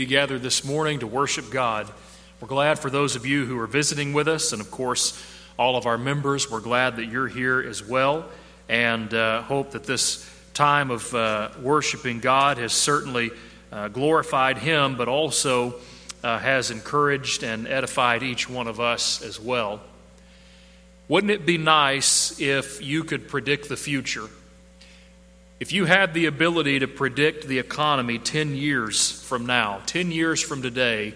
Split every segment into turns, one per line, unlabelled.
together this morning to worship God. We're glad for those of you who are visiting with us, and of course, all of our members. We're glad that you're here as well, and uh, hope that this time of uh, worshiping God has certainly uh, glorified Him, but also uh, has encouraged and edified each one of us as well. Wouldn't it be nice if you could predict the future? If you had the ability to predict the economy 10 years from now, 10 years from today,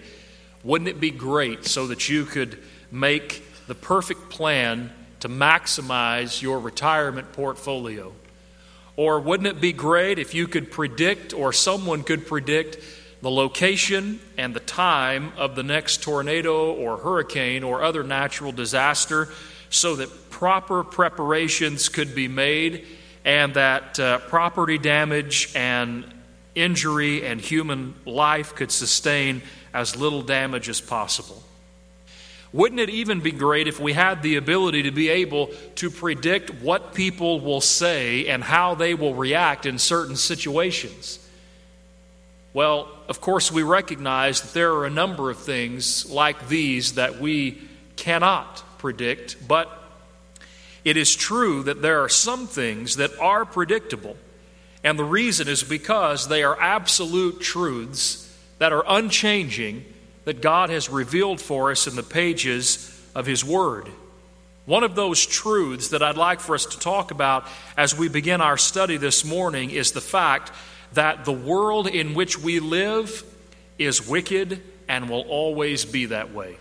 wouldn't it be great so that you could make the perfect plan to maximize your retirement portfolio? Or wouldn't it be great if you could predict, or someone could predict, the location and the time of the next tornado or hurricane or other natural disaster so that proper preparations could be made and that uh, property damage and injury and human life could sustain as little damage as possible. Wouldn't it even be great if we had the ability to be able to predict what people will say and how they will react in certain situations? Well, of course, we recognize that there are a number of things like these that we cannot predict, but it is true that there are some things that are predictable. And the reason is because they are absolute truths that are unchanging that God has revealed for us in the pages of His Word. One of those truths that I'd like for us to talk about as we begin our study this morning is the fact that the world in which we live is wicked and will always be that way.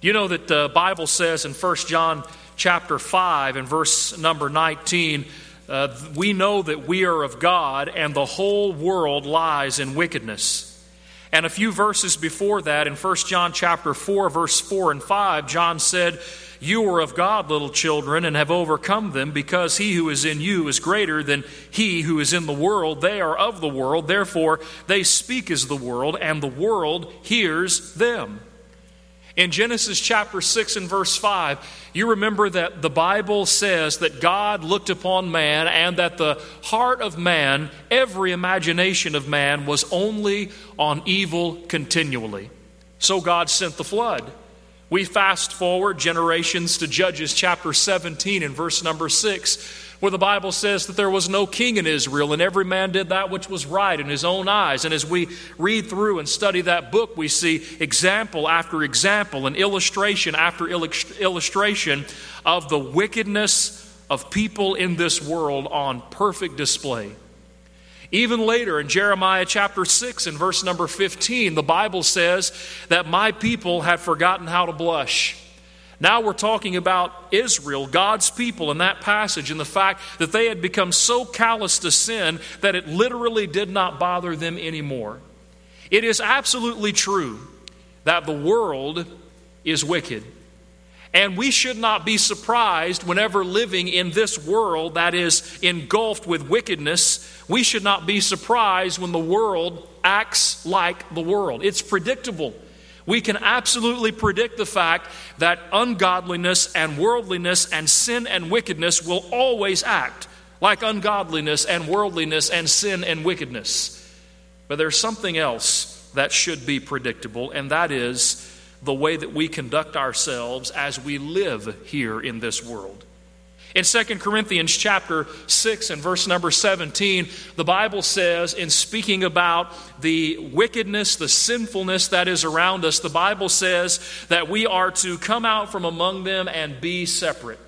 You know that the Bible says in 1 John chapter 5 and verse number 19, uh, we know that we are of God and the whole world lies in wickedness. And a few verses before that, in 1 John chapter 4, verse 4 and 5, John said, You are of God, little children, and have overcome them, because he who is in you is greater than he who is in the world. They are of the world, therefore they speak as the world, and the world hears them. In Genesis chapter 6 and verse 5, you remember that the Bible says that God looked upon man and that the heart of man, every imagination of man, was only on evil continually. So God sent the flood. We fast forward generations to Judges chapter 17 and verse number 6 where the Bible says that there was no king in Israel, and every man did that which was right in his own eyes. And as we read through and study that book, we see example after example and illustration after illustration of the wickedness of people in this world on perfect display. Even later in Jeremiah chapter 6 and verse number 15, the Bible says that my people have forgotten how to blush. Now we're talking about Israel, God's people, in that passage, and the fact that they had become so callous to sin that it literally did not bother them anymore. It is absolutely true that the world is wicked. And we should not be surprised whenever living in this world that is engulfed with wickedness. We should not be surprised when the world acts like the world. It's predictable we can absolutely predict the fact that ungodliness and worldliness and sin and wickedness will always act like ungodliness and worldliness and sin and wickedness. But there's something else that should be predictable, and that is the way that we conduct ourselves as we live here in this world. In 2 Corinthians chapter 6 and verse number 17, the Bible says, in speaking about the wickedness, the sinfulness that is around us, the Bible says that we are to come out from among them and be separate.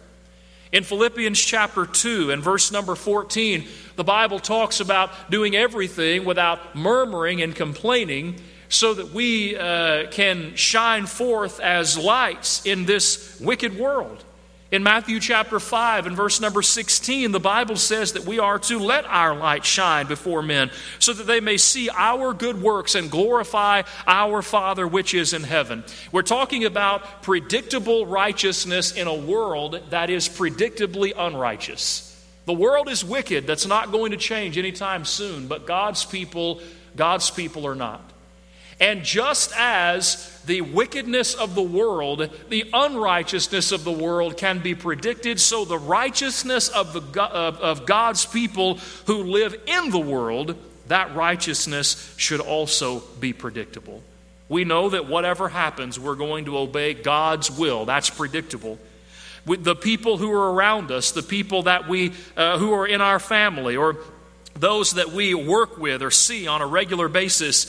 In Philippians chapter 2 and verse number 14, the Bible talks about doing everything without murmuring and complaining so that we uh, can shine forth as lights in this wicked world. In Matthew chapter 5 and verse number 16, the Bible says that we are to let our light shine before men so that they may see our good works and glorify our Father which is in heaven. We're talking about predictable righteousness in a world that is predictably unrighteous. The world is wicked, that's not going to change anytime soon, but God's people, God's people are not. And just as the wickedness of the world, the unrighteousness of the world can be predicted, so the righteousness of, the, of God's people who live in the world that righteousness should also be predictable. We know that whatever happens, we're going to obey God's will. That's predictable. With the people who are around us, the people that we uh, who are in our family, or those that we work with or see on a regular basis,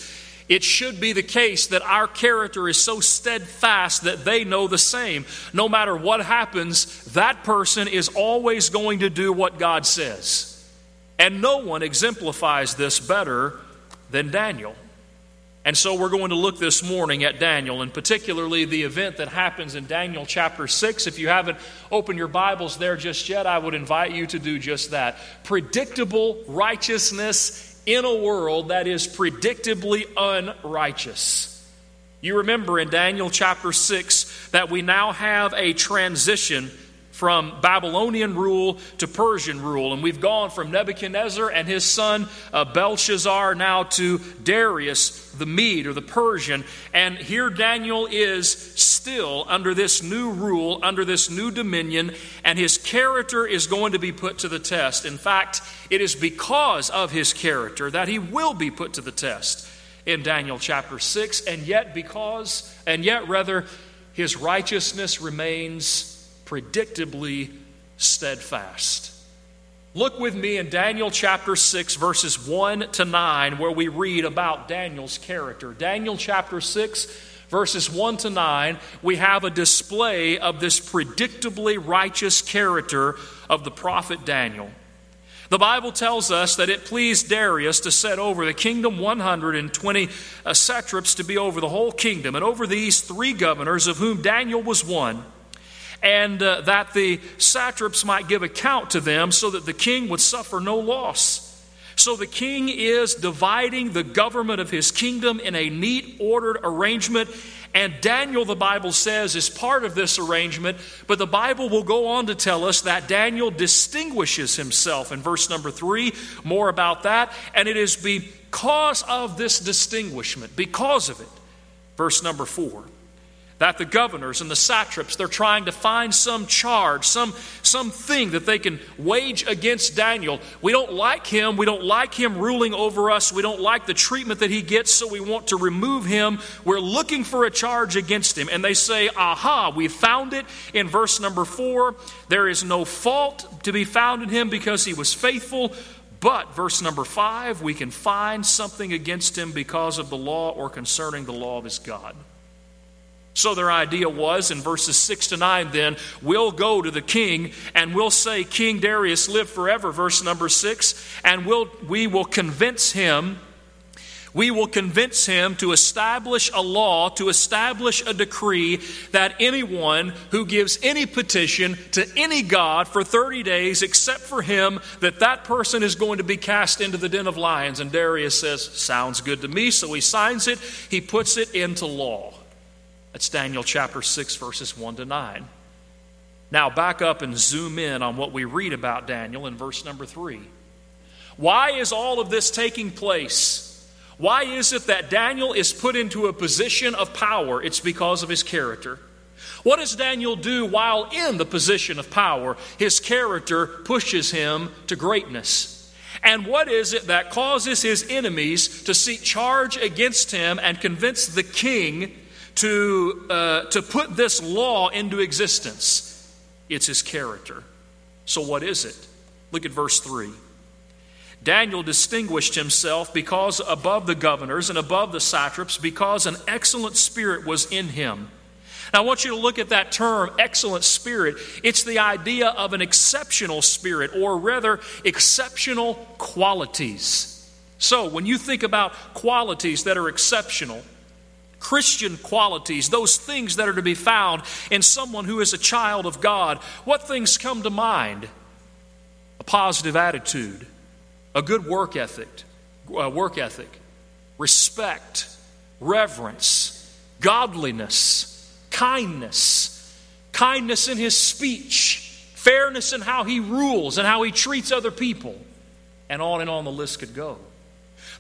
it should be the case that our character is so steadfast that they know the same. No matter what happens, that person is always going to do what God says. And no one exemplifies this better than Daniel. And so we're going to look this morning at Daniel, and particularly the event that happens in Daniel chapter 6. If you haven't opened your Bibles there just yet, I would invite you to do just that. Predictable righteousness in a world that is predictably unrighteous. You remember in Daniel chapter 6 that we now have a transition from Babylonian rule to Persian rule. And we've gone from Nebuchadnezzar and his son uh, Belshazzar now to Darius the Mede or the Persian. And here Daniel is still under this new rule, under this new dominion, and his character is going to be put to the test. In fact, it is because of his character that he will be put to the test in Daniel chapter 6. And yet, because, and yet rather, his righteousness remains predictably steadfast. Look with me in Daniel chapter 6, verses 1 to 9, where we read about Daniel's character. Daniel chapter 6, verses 1 to 9, we have a display of this predictably righteous character of the prophet Daniel. The Bible tells us that it pleased Darius to set over the kingdom 120 uh, satraps to be over the whole kingdom, and over these three governors, of whom Daniel was one and uh, that the satraps might give account to them so that the king would suffer no loss. So the king is dividing the government of his kingdom in a neat, ordered arrangement. And Daniel, the Bible says, is part of this arrangement. But the Bible will go on to tell us that Daniel distinguishes himself in verse number three. More about that. And it is because of this distinguishment, because of it. Verse number four that the governors and the satraps they're trying to find some charge some something that they can wage against daniel. We don't like him. We don't like him ruling over us. We don't like the treatment that he gets so we want to remove him. We're looking for a charge against him. And they say aha we found it. In verse number 4 there is no fault to be found in him because he was faithful. But, verse number five, we can find something against him because of the law or concerning the law of his God. So their idea was in verses 6 to 9 then, we'll go to the king and we'll say, King Darius, live forever, verse number 6, and we'll, we will convince him. We will convince him to establish a law, to establish a decree that anyone who gives any petition to any God for 30 days, except for him, that that person is going to be cast into the den of lions. And Darius says, Sounds good to me. So he signs it, he puts it into law. That's Daniel chapter 6, verses 1 to 9. Now, back up and zoom in on what we read about Daniel in verse number 3. Why is all of this taking place? Why is it that Daniel is put into a position of power? It's because of his character. What does Daniel do while in the position of power? His character pushes him to greatness. And what is it that causes his enemies to seek charge against him and convince the king to, uh, to put this law into existence? It's his character. So, what is it? Look at verse 3. Daniel distinguished himself because above the governors and above the satraps, because an excellent spirit was in him. Now, I want you to look at that term, excellent spirit. It's the idea of an exceptional spirit, or rather, exceptional qualities. So, when you think about qualities that are exceptional, Christian qualities, those things that are to be found in someone who is a child of God, what things come to mind? A positive attitude, a good work ethic, uh, work ethic, respect, reverence, godliness, kindness, kindness in his speech, fairness in how he rules and how he treats other people, and on and on the list could go.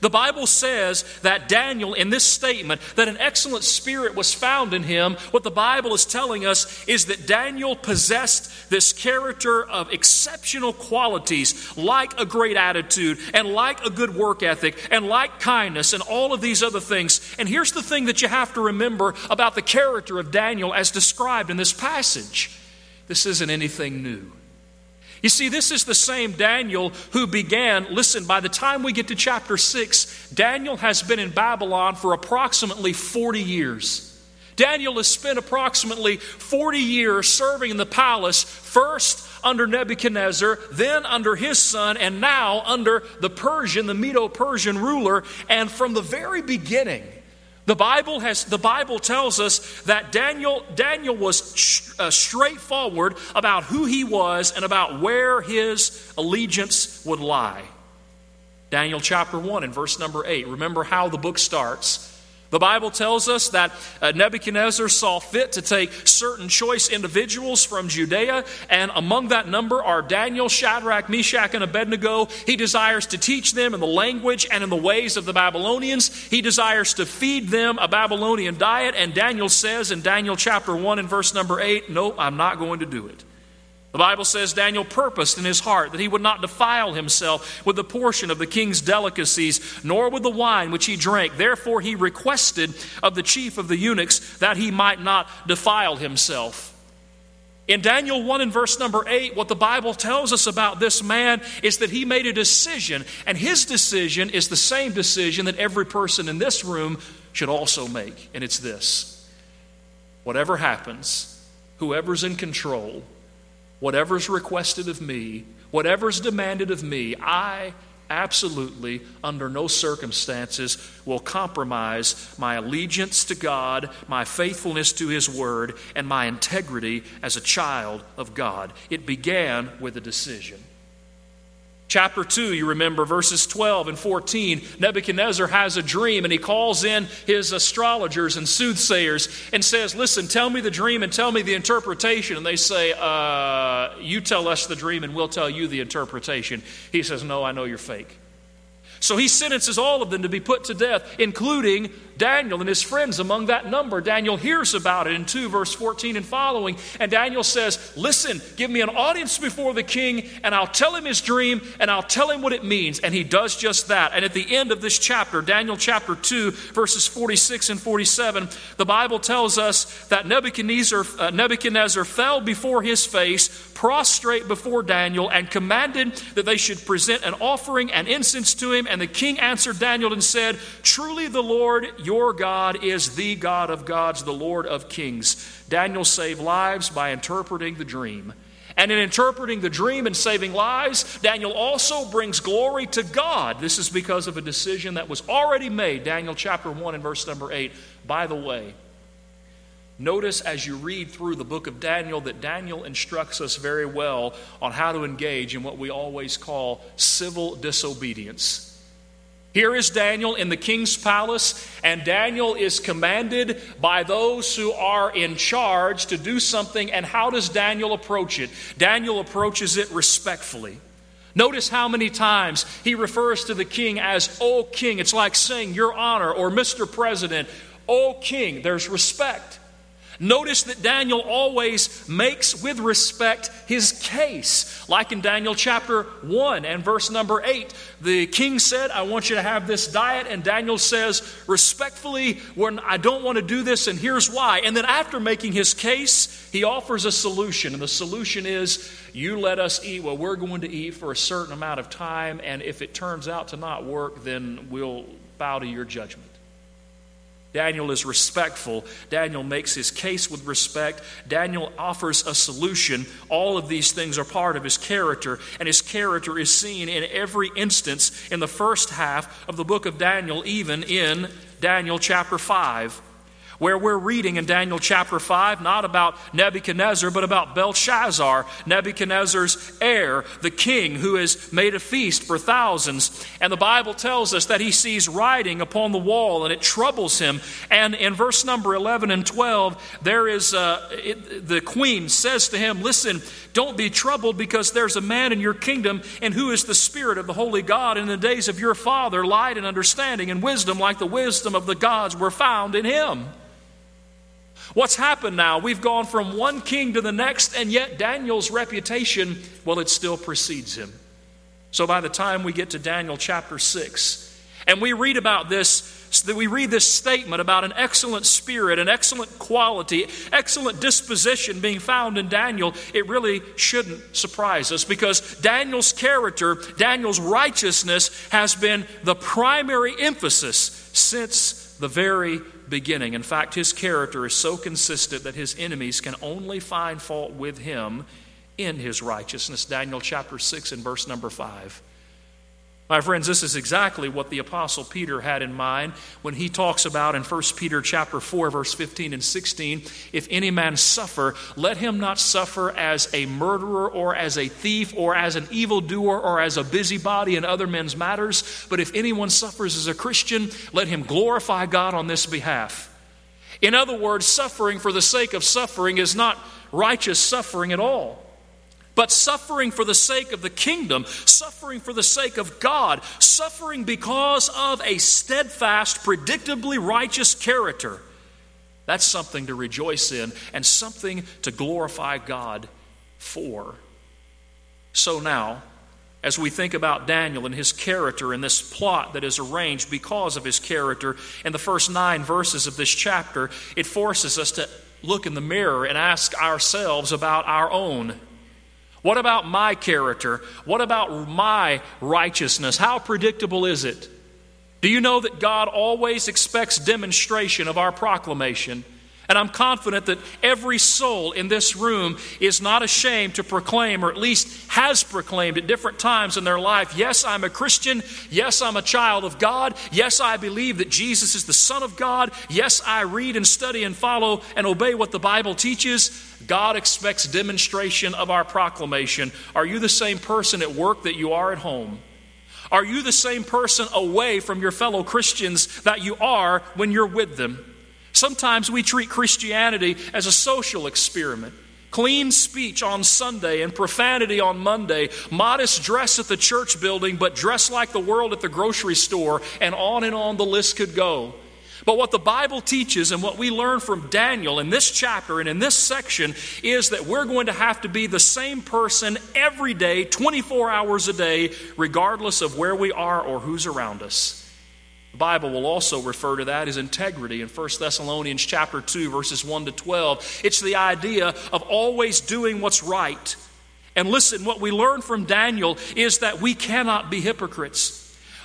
The Bible says that Daniel, in this statement, that an excellent spirit was found in him. What the Bible is telling us is that Daniel possessed this character of exceptional qualities, like a great attitude, and like a good work ethic, and like kindness, and all of these other things. And here's the thing that you have to remember about the character of Daniel as described in this passage this isn't anything new. You see, this is the same Daniel who began. Listen, by the time we get to chapter 6, Daniel has been in Babylon for approximately 40 years. Daniel has spent approximately 40 years serving in the palace, first under Nebuchadnezzar, then under his son, and now under the Persian, the Medo Persian ruler. And from the very beginning, the Bible, has, the Bible tells us that Daniel, Daniel was sh- uh, straightforward about who he was and about where his allegiance would lie. Daniel chapter 1 and verse number 8. Remember how the book starts. The Bible tells us that uh, Nebuchadnezzar saw fit to take certain choice individuals from Judea, and among that number are Daniel, Shadrach, Meshach, and Abednego. He desires to teach them in the language and in the ways of the Babylonians. He desires to feed them a Babylonian diet, and Daniel says in Daniel chapter 1 and verse number 8, No, I'm not going to do it. The Bible says Daniel purposed in his heart that he would not defile himself with the portion of the king's delicacies, nor with the wine which he drank. Therefore, he requested of the chief of the eunuchs that he might not defile himself. In Daniel 1 and verse number 8, what the Bible tells us about this man is that he made a decision, and his decision is the same decision that every person in this room should also make, and it's this whatever happens, whoever's in control, whatever's requested of me, whatever's demanded of me, I absolutely, under no circumstances, will compromise my allegiance to God, my faithfulness to His Word, and my integrity as a child of God. It began with a decision. Chapter 2, you remember verses 12 and 14. Nebuchadnezzar has a dream and he calls in his astrologers and soothsayers and says, Listen, tell me the dream and tell me the interpretation. And they say, uh, You tell us the dream and we'll tell you the interpretation. He says, No, I know you're fake. So he sentences all of them to be put to death, including Daniel and his friends among that number. Daniel hears about it in 2 verse 14 and following. And Daniel says, Listen, give me an audience before the king, and I'll tell him his dream, and I'll tell him what it means. And he does just that. And at the end of this chapter, Daniel chapter 2, verses 46 and 47, the Bible tells us that Nebuchadnezzar, uh, Nebuchadnezzar fell before his face, prostrate before Daniel, and commanded that they should present an offering and incense to him. And the king answered Daniel and said, Truly the Lord, your God is the God of gods, the Lord of kings. Daniel saved lives by interpreting the dream. And in interpreting the dream and saving lives, Daniel also brings glory to God. This is because of a decision that was already made. Daniel chapter 1 and verse number 8. By the way, notice as you read through the book of Daniel that Daniel instructs us very well on how to engage in what we always call civil disobedience. Here is Daniel in the king's palace, and Daniel is commanded by those who are in charge to do something. And how does Daniel approach it? Daniel approaches it respectfully. Notice how many times he refers to the king as, O king. It's like saying, Your honor, or Mr. President, O king. There's respect. Notice that Daniel always makes with respect his case. Like in Daniel chapter 1 and verse number 8, the king said, I want you to have this diet. And Daniel says, respectfully, when I don't want to do this, and here's why. And then after making his case, he offers a solution. And the solution is, you let us eat what we're going to eat for a certain amount of time. And if it turns out to not work, then we'll bow to your judgment. Daniel is respectful. Daniel makes his case with respect. Daniel offers a solution. All of these things are part of his character, and his character is seen in every instance in the first half of the book of Daniel, even in Daniel chapter 5. Where we're reading in Daniel chapter 5 not about Nebuchadnezzar, but about Belshazzar, Nebuchadnezzar's heir, the king who has made a feast for thousands. And the Bible tells us that he sees writing upon the wall and it troubles him. And in verse number 11 and 12, there is uh, it, the queen says to him, Listen, don't be troubled because there's a man in your kingdom and who is the Spirit of the Holy God. In the days of your father, light and understanding and wisdom, like the wisdom of the gods, were found in him. What's happened now? We've gone from one king to the next, and yet Daniel's reputation, well, it still precedes him. So by the time we get to Daniel chapter 6, and we read about this, we read this statement about an excellent spirit, an excellent quality, excellent disposition being found in Daniel, it really shouldn't surprise us because Daniel's character, Daniel's righteousness has been the primary emphasis since the very beginning. In fact, his character is so consistent that his enemies can only find fault with him in his righteousness. Daniel chapter 6 and verse number 5. My friends, this is exactly what the apostle Peter had in mind when he talks about in 1 Peter chapter 4 verse 15 and 16, if any man suffer, let him not suffer as a murderer or as a thief or as an evildoer or as a busybody in other men's matters, but if anyone suffers as a Christian, let him glorify God on this behalf. In other words, suffering for the sake of suffering is not righteous suffering at all. But suffering for the sake of the kingdom, suffering for the sake of God, suffering because of a steadfast, predictably righteous character, that's something to rejoice in and something to glorify God for. So now, as we think about Daniel and his character and this plot that is arranged because of his character in the first nine verses of this chapter, it forces us to look in the mirror and ask ourselves about our own what about my character? What about my righteousness? How predictable is it? Do you know that God always expects demonstration of our proclamation? And I'm confident that every soul in this room is not ashamed to proclaim, or at least has proclaimed at different times in their life yes, I'm a Christian. Yes, I'm a child of God. Yes, I believe that Jesus is the Son of God. Yes, I read and study and follow and obey what the Bible teaches. God expects demonstration of our proclamation. Are you the same person at work that you are at home? Are you the same person away from your fellow Christians that you are when you're with them? Sometimes we treat Christianity as a social experiment. Clean speech on Sunday and profanity on Monday, modest dress at the church building, but dress like the world at the grocery store, and on and on the list could go. But what the Bible teaches and what we learn from Daniel in this chapter and in this section is that we're going to have to be the same person every day, 24 hours a day, regardless of where we are or who's around us. The Bible will also refer to that as integrity in 1 Thessalonians chapter 2 verses 1 to 12. It's the idea of always doing what's right. And listen, what we learn from Daniel is that we cannot be hypocrites.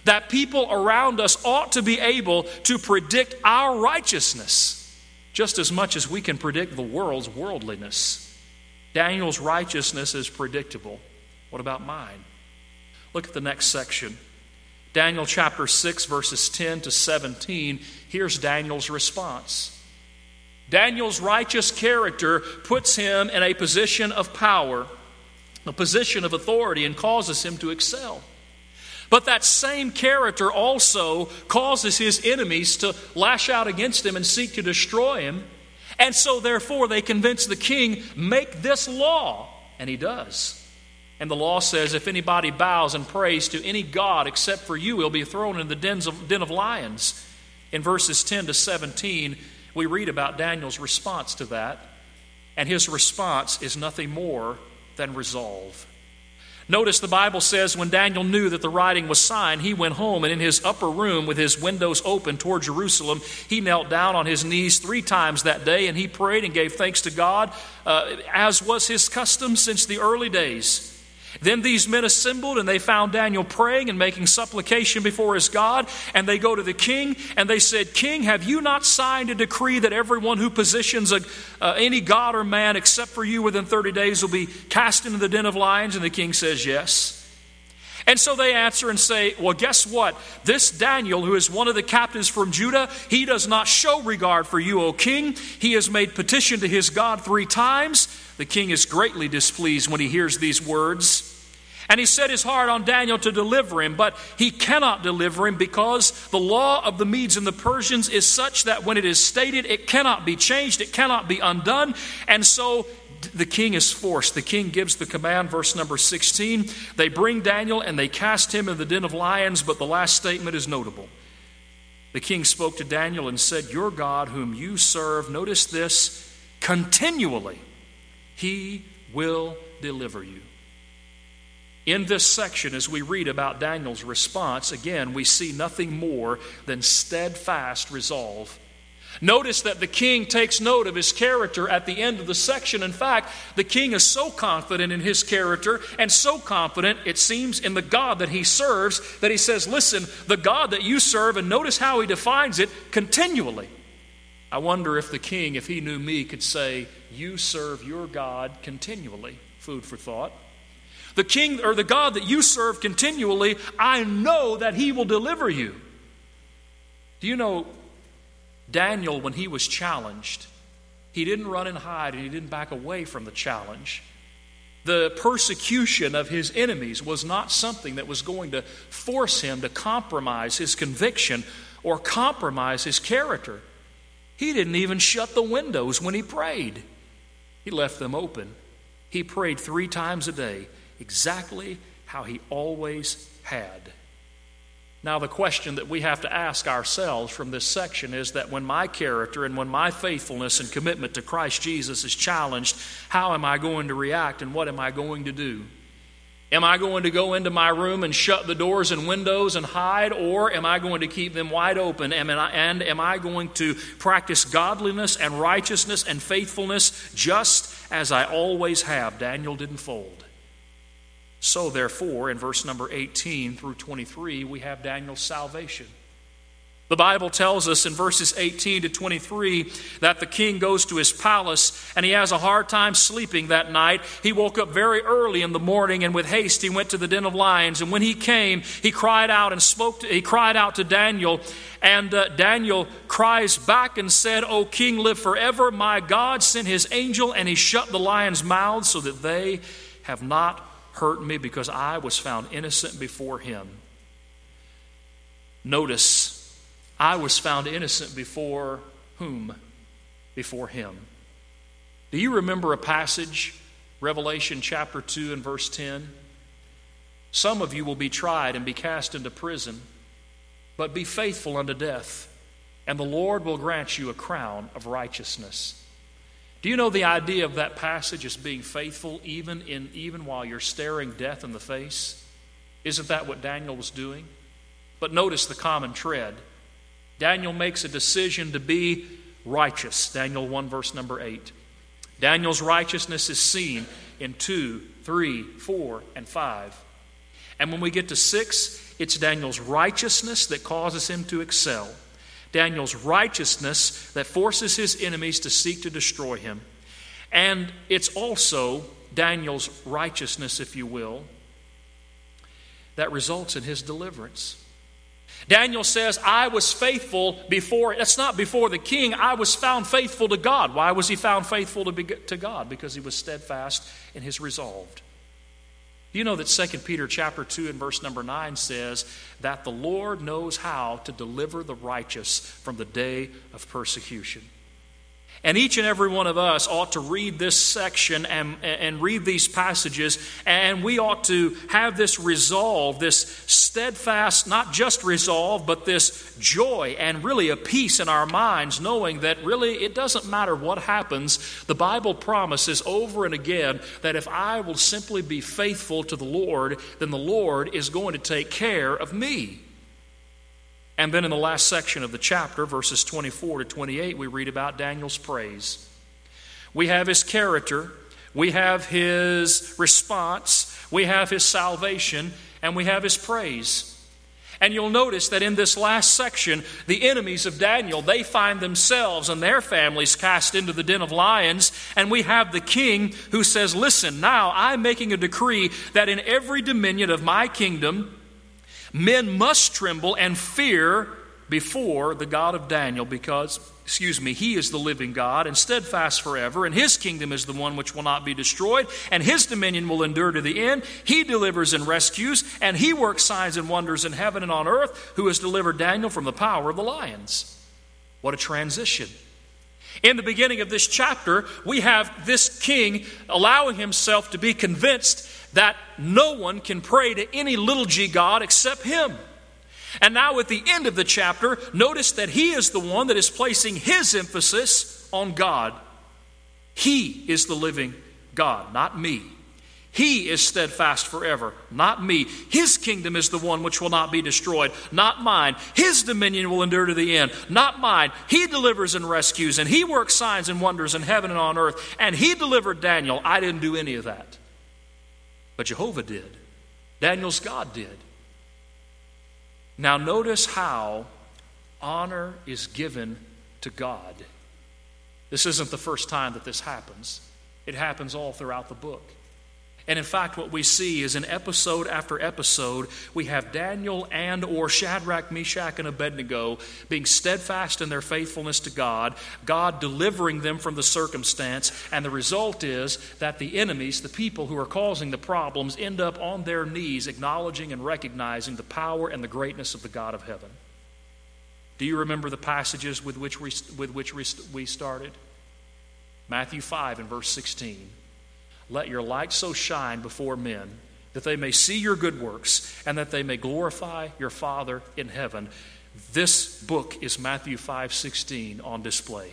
That people around us ought to be able to predict our righteousness just as much as we can predict the world's worldliness. Daniel's righteousness is predictable. What about mine? Look at the next section. Daniel chapter 6, verses 10 to 17, here's Daniel's response. Daniel's righteous character puts him in a position of power, a position of authority, and causes him to excel. But that same character also causes his enemies to lash out against him and seek to destroy him. And so, therefore, they convince the king, make this law. And he does. And the law says if anybody bows and prays to any God except for you, he'll be thrown in the dens of, den of lions. In verses 10 to 17, we read about Daniel's response to that. And his response is nothing more than resolve. Notice the Bible says when Daniel knew that the writing was signed, he went home and in his upper room with his windows open toward Jerusalem, he knelt down on his knees three times that day and he prayed and gave thanks to God, uh, as was his custom since the early days. Then these men assembled and they found Daniel praying and making supplication before his God. And they go to the king and they said, King, have you not signed a decree that everyone who positions a, uh, any god or man except for you within 30 days will be cast into the den of lions? And the king says, Yes. And so they answer and say, Well, guess what? This Daniel, who is one of the captives from Judah, he does not show regard for you, O king. He has made petition to his God three times. The king is greatly displeased when he hears these words. And he set his heart on Daniel to deliver him, but he cannot deliver him because the law of the Medes and the Persians is such that when it is stated, it cannot be changed, it cannot be undone. And so the king is forced. The king gives the command, verse number 16. They bring Daniel and they cast him in the den of lions, but the last statement is notable. The king spoke to Daniel and said, Your God, whom you serve, notice this, continually, he will deliver you. In this section, as we read about Daniel's response, again, we see nothing more than steadfast resolve Notice that the king takes note of his character at the end of the section. In fact, the king is so confident in his character and so confident, it seems, in the God that he serves that he says, Listen, the God that you serve, and notice how he defines it continually. I wonder if the king, if he knew me, could say, You serve your God continually. Food for thought. The king or the God that you serve continually, I know that he will deliver you. Do you know Daniel, when he was challenged, he didn't run and hide and he didn't back away from the challenge. The persecution of his enemies was not something that was going to force him to compromise his conviction or compromise his character. He didn't even shut the windows when he prayed, he left them open. He prayed three times a day, exactly how he always had. Now, the question that we have to ask ourselves from this section is that when my character and when my faithfulness and commitment to Christ Jesus is challenged, how am I going to react and what am I going to do? Am I going to go into my room and shut the doors and windows and hide, or am I going to keep them wide open? And am I going to practice godliness and righteousness and faithfulness just as I always have? Daniel didn't fold. So, therefore, in verse number 18 through 23, we have Daniel's salvation. The Bible tells us in verses 18 to 23 that the king goes to his palace and he has a hard time sleeping that night. He woke up very early in the morning and with haste he went to the den of lions. And when he came, he cried out and spoke. To, he cried out to Daniel, and uh, Daniel cries back and said, "O king, live forever. My God sent His angel and He shut the lions' mouths so that they have not hurt me because I was found innocent before him. Notice, I was found innocent before whom? Before him. Do you remember a passage, Revelation chapter 2 and verse 10? Some of you will be tried and be cast into prison, but be faithful unto death, and the Lord will grant you a crown of righteousness. Do you know the idea of that passage as being faithful even in even while you're staring death in the face? Isn't that what Daniel was doing? But notice the common tread. Daniel makes a decision to be righteous. Daniel 1 verse number 8. Daniel's righteousness is seen in 2, 3, 4, and 5. And when we get to 6, it's Daniel's righteousness that causes him to excel. Daniel's righteousness that forces his enemies to seek to destroy him. And it's also Daniel's righteousness, if you will, that results in his deliverance. Daniel says, I was faithful before, that's not before the king, I was found faithful to God. Why was he found faithful to, be, to God? Because he was steadfast in his resolve. You know that 2 Peter chapter 2 and verse number 9 says that the Lord knows how to deliver the righteous from the day of persecution? And each and every one of us ought to read this section and, and read these passages, and we ought to have this resolve, this steadfast, not just resolve, but this joy and really a peace in our minds, knowing that really it doesn't matter what happens. The Bible promises over and again that if I will simply be faithful to the Lord, then the Lord is going to take care of me. And then in the last section of the chapter, verses 24 to 28, we read about Daniel's praise. We have his character, we have his response, we have his salvation, and we have his praise. And you'll notice that in this last section, the enemies of Daniel, they find themselves and their families cast into the den of lions. And we have the king who says, Listen, now I'm making a decree that in every dominion of my kingdom, men must tremble and fear before the God of Daniel because excuse me, he is the living God and steadfast forever, and his kingdom is the one which will not be destroyed, and his dominion will endure to the end. He delivers and rescues, and he works signs and wonders in heaven and on earth, who has delivered Daniel from the power of the lions. What a transition. In the beginning of this chapter, we have this king allowing himself to be convinced that no one can pray to any little g God except him. And now, at the end of the chapter, notice that he is the one that is placing his emphasis on God. He is the living God, not me. He is steadfast forever, not me. His kingdom is the one which will not be destroyed, not mine. His dominion will endure to the end, not mine. He delivers and rescues, and He works signs and wonders in heaven and on earth. And He delivered Daniel. I didn't do any of that. But Jehovah did. Daniel's God did. Now, notice how honor is given to God. This isn't the first time that this happens, it happens all throughout the book. And in fact, what we see is in episode after episode, we have Daniel and or Shadrach, Meshach, and Abednego being steadfast in their faithfulness to God, God delivering them from the circumstance, and the result is that the enemies, the people who are causing the problems, end up on their knees acknowledging and recognizing the power and the greatness of the God of heaven. Do you remember the passages with which we, with which we started? Matthew 5 and verse 16. Let your light so shine before men that they may see your good works and that they may glorify your Father in heaven. This book is Matthew 5:16 on display.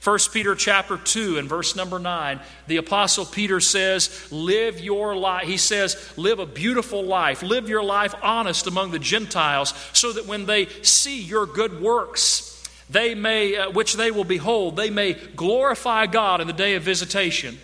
1 Peter chapter 2 and verse number 9, the apostle Peter says, "Live your life." He says, "Live a beautiful life. Live your life honest among the Gentiles, so that when they see your good works, they may uh, which they will behold, they may glorify God in the day of visitation."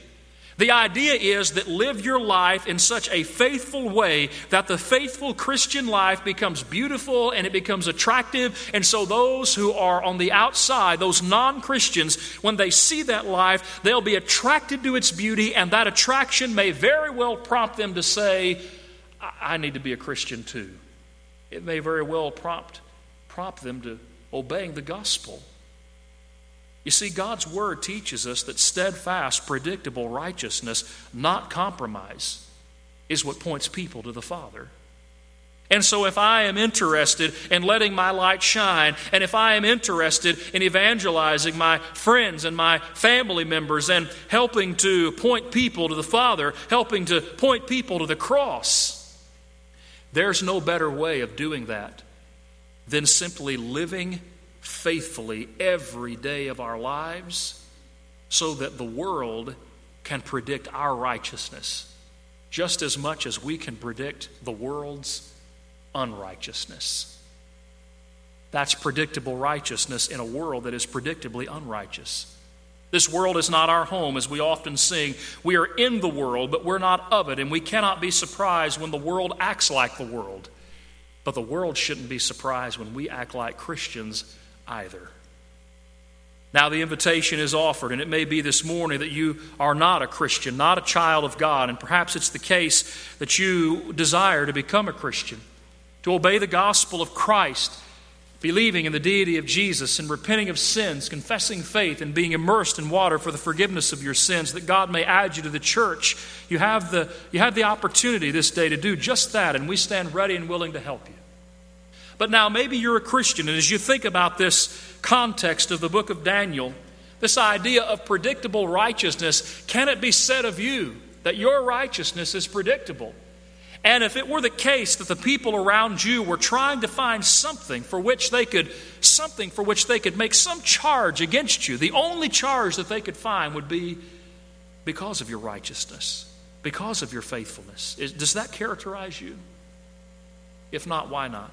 The idea is that live your life in such a faithful way that the faithful Christian life becomes beautiful and it becomes attractive. And so, those who are on the outside, those non Christians, when they see that life, they'll be attracted to its beauty, and that attraction may very well prompt them to say, I need to be a Christian too. It may very well prompt, prompt them to obeying the gospel. You see, God's Word teaches us that steadfast, predictable righteousness, not compromise, is what points people to the Father. And so, if I am interested in letting my light shine, and if I am interested in evangelizing my friends and my family members and helping to point people to the Father, helping to point people to the cross, there's no better way of doing that than simply living faithfully every day of our lives so that the world can predict our righteousness just as much as we can predict the world's unrighteousness. That's predictable righteousness in a world that is predictably unrighteous. This world is not our home, as we often sing. We are in the world, but we're not of it, and we cannot be surprised when the world acts like the world. But the world shouldn't be surprised when we act like Christians either. Now, the invitation is offered, and it may be this morning that you are not a Christian, not a child of God, and perhaps it's the case that you desire to become a Christian, to obey the gospel of Christ, believing in the deity of Jesus, and repenting of sins, confessing faith, and being immersed in water for the forgiveness of your sins, that God may add you to the church. You have the, you have the opportunity this day to do just that, and we stand ready and willing to help you. But now, maybe you're a Christian, and as you think about this context of the book of Daniel, this idea of predictable righteousness, can it be said of you that your righteousness is predictable? And if it were the case that the people around you were trying to find something for which they could something for which they could make some charge against you, the only charge that they could find would be because of your righteousness, because of your faithfulness. Does that characterize you? If not, why not?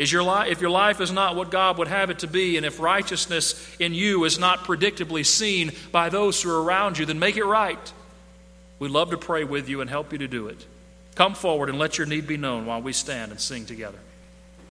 Is your if your life is not what God would have it to be, and if righteousness in you is not predictably seen by those who are around you, then make it right. We'd love to pray with you and help you to do it. Come forward and let your need be known while we stand and sing together.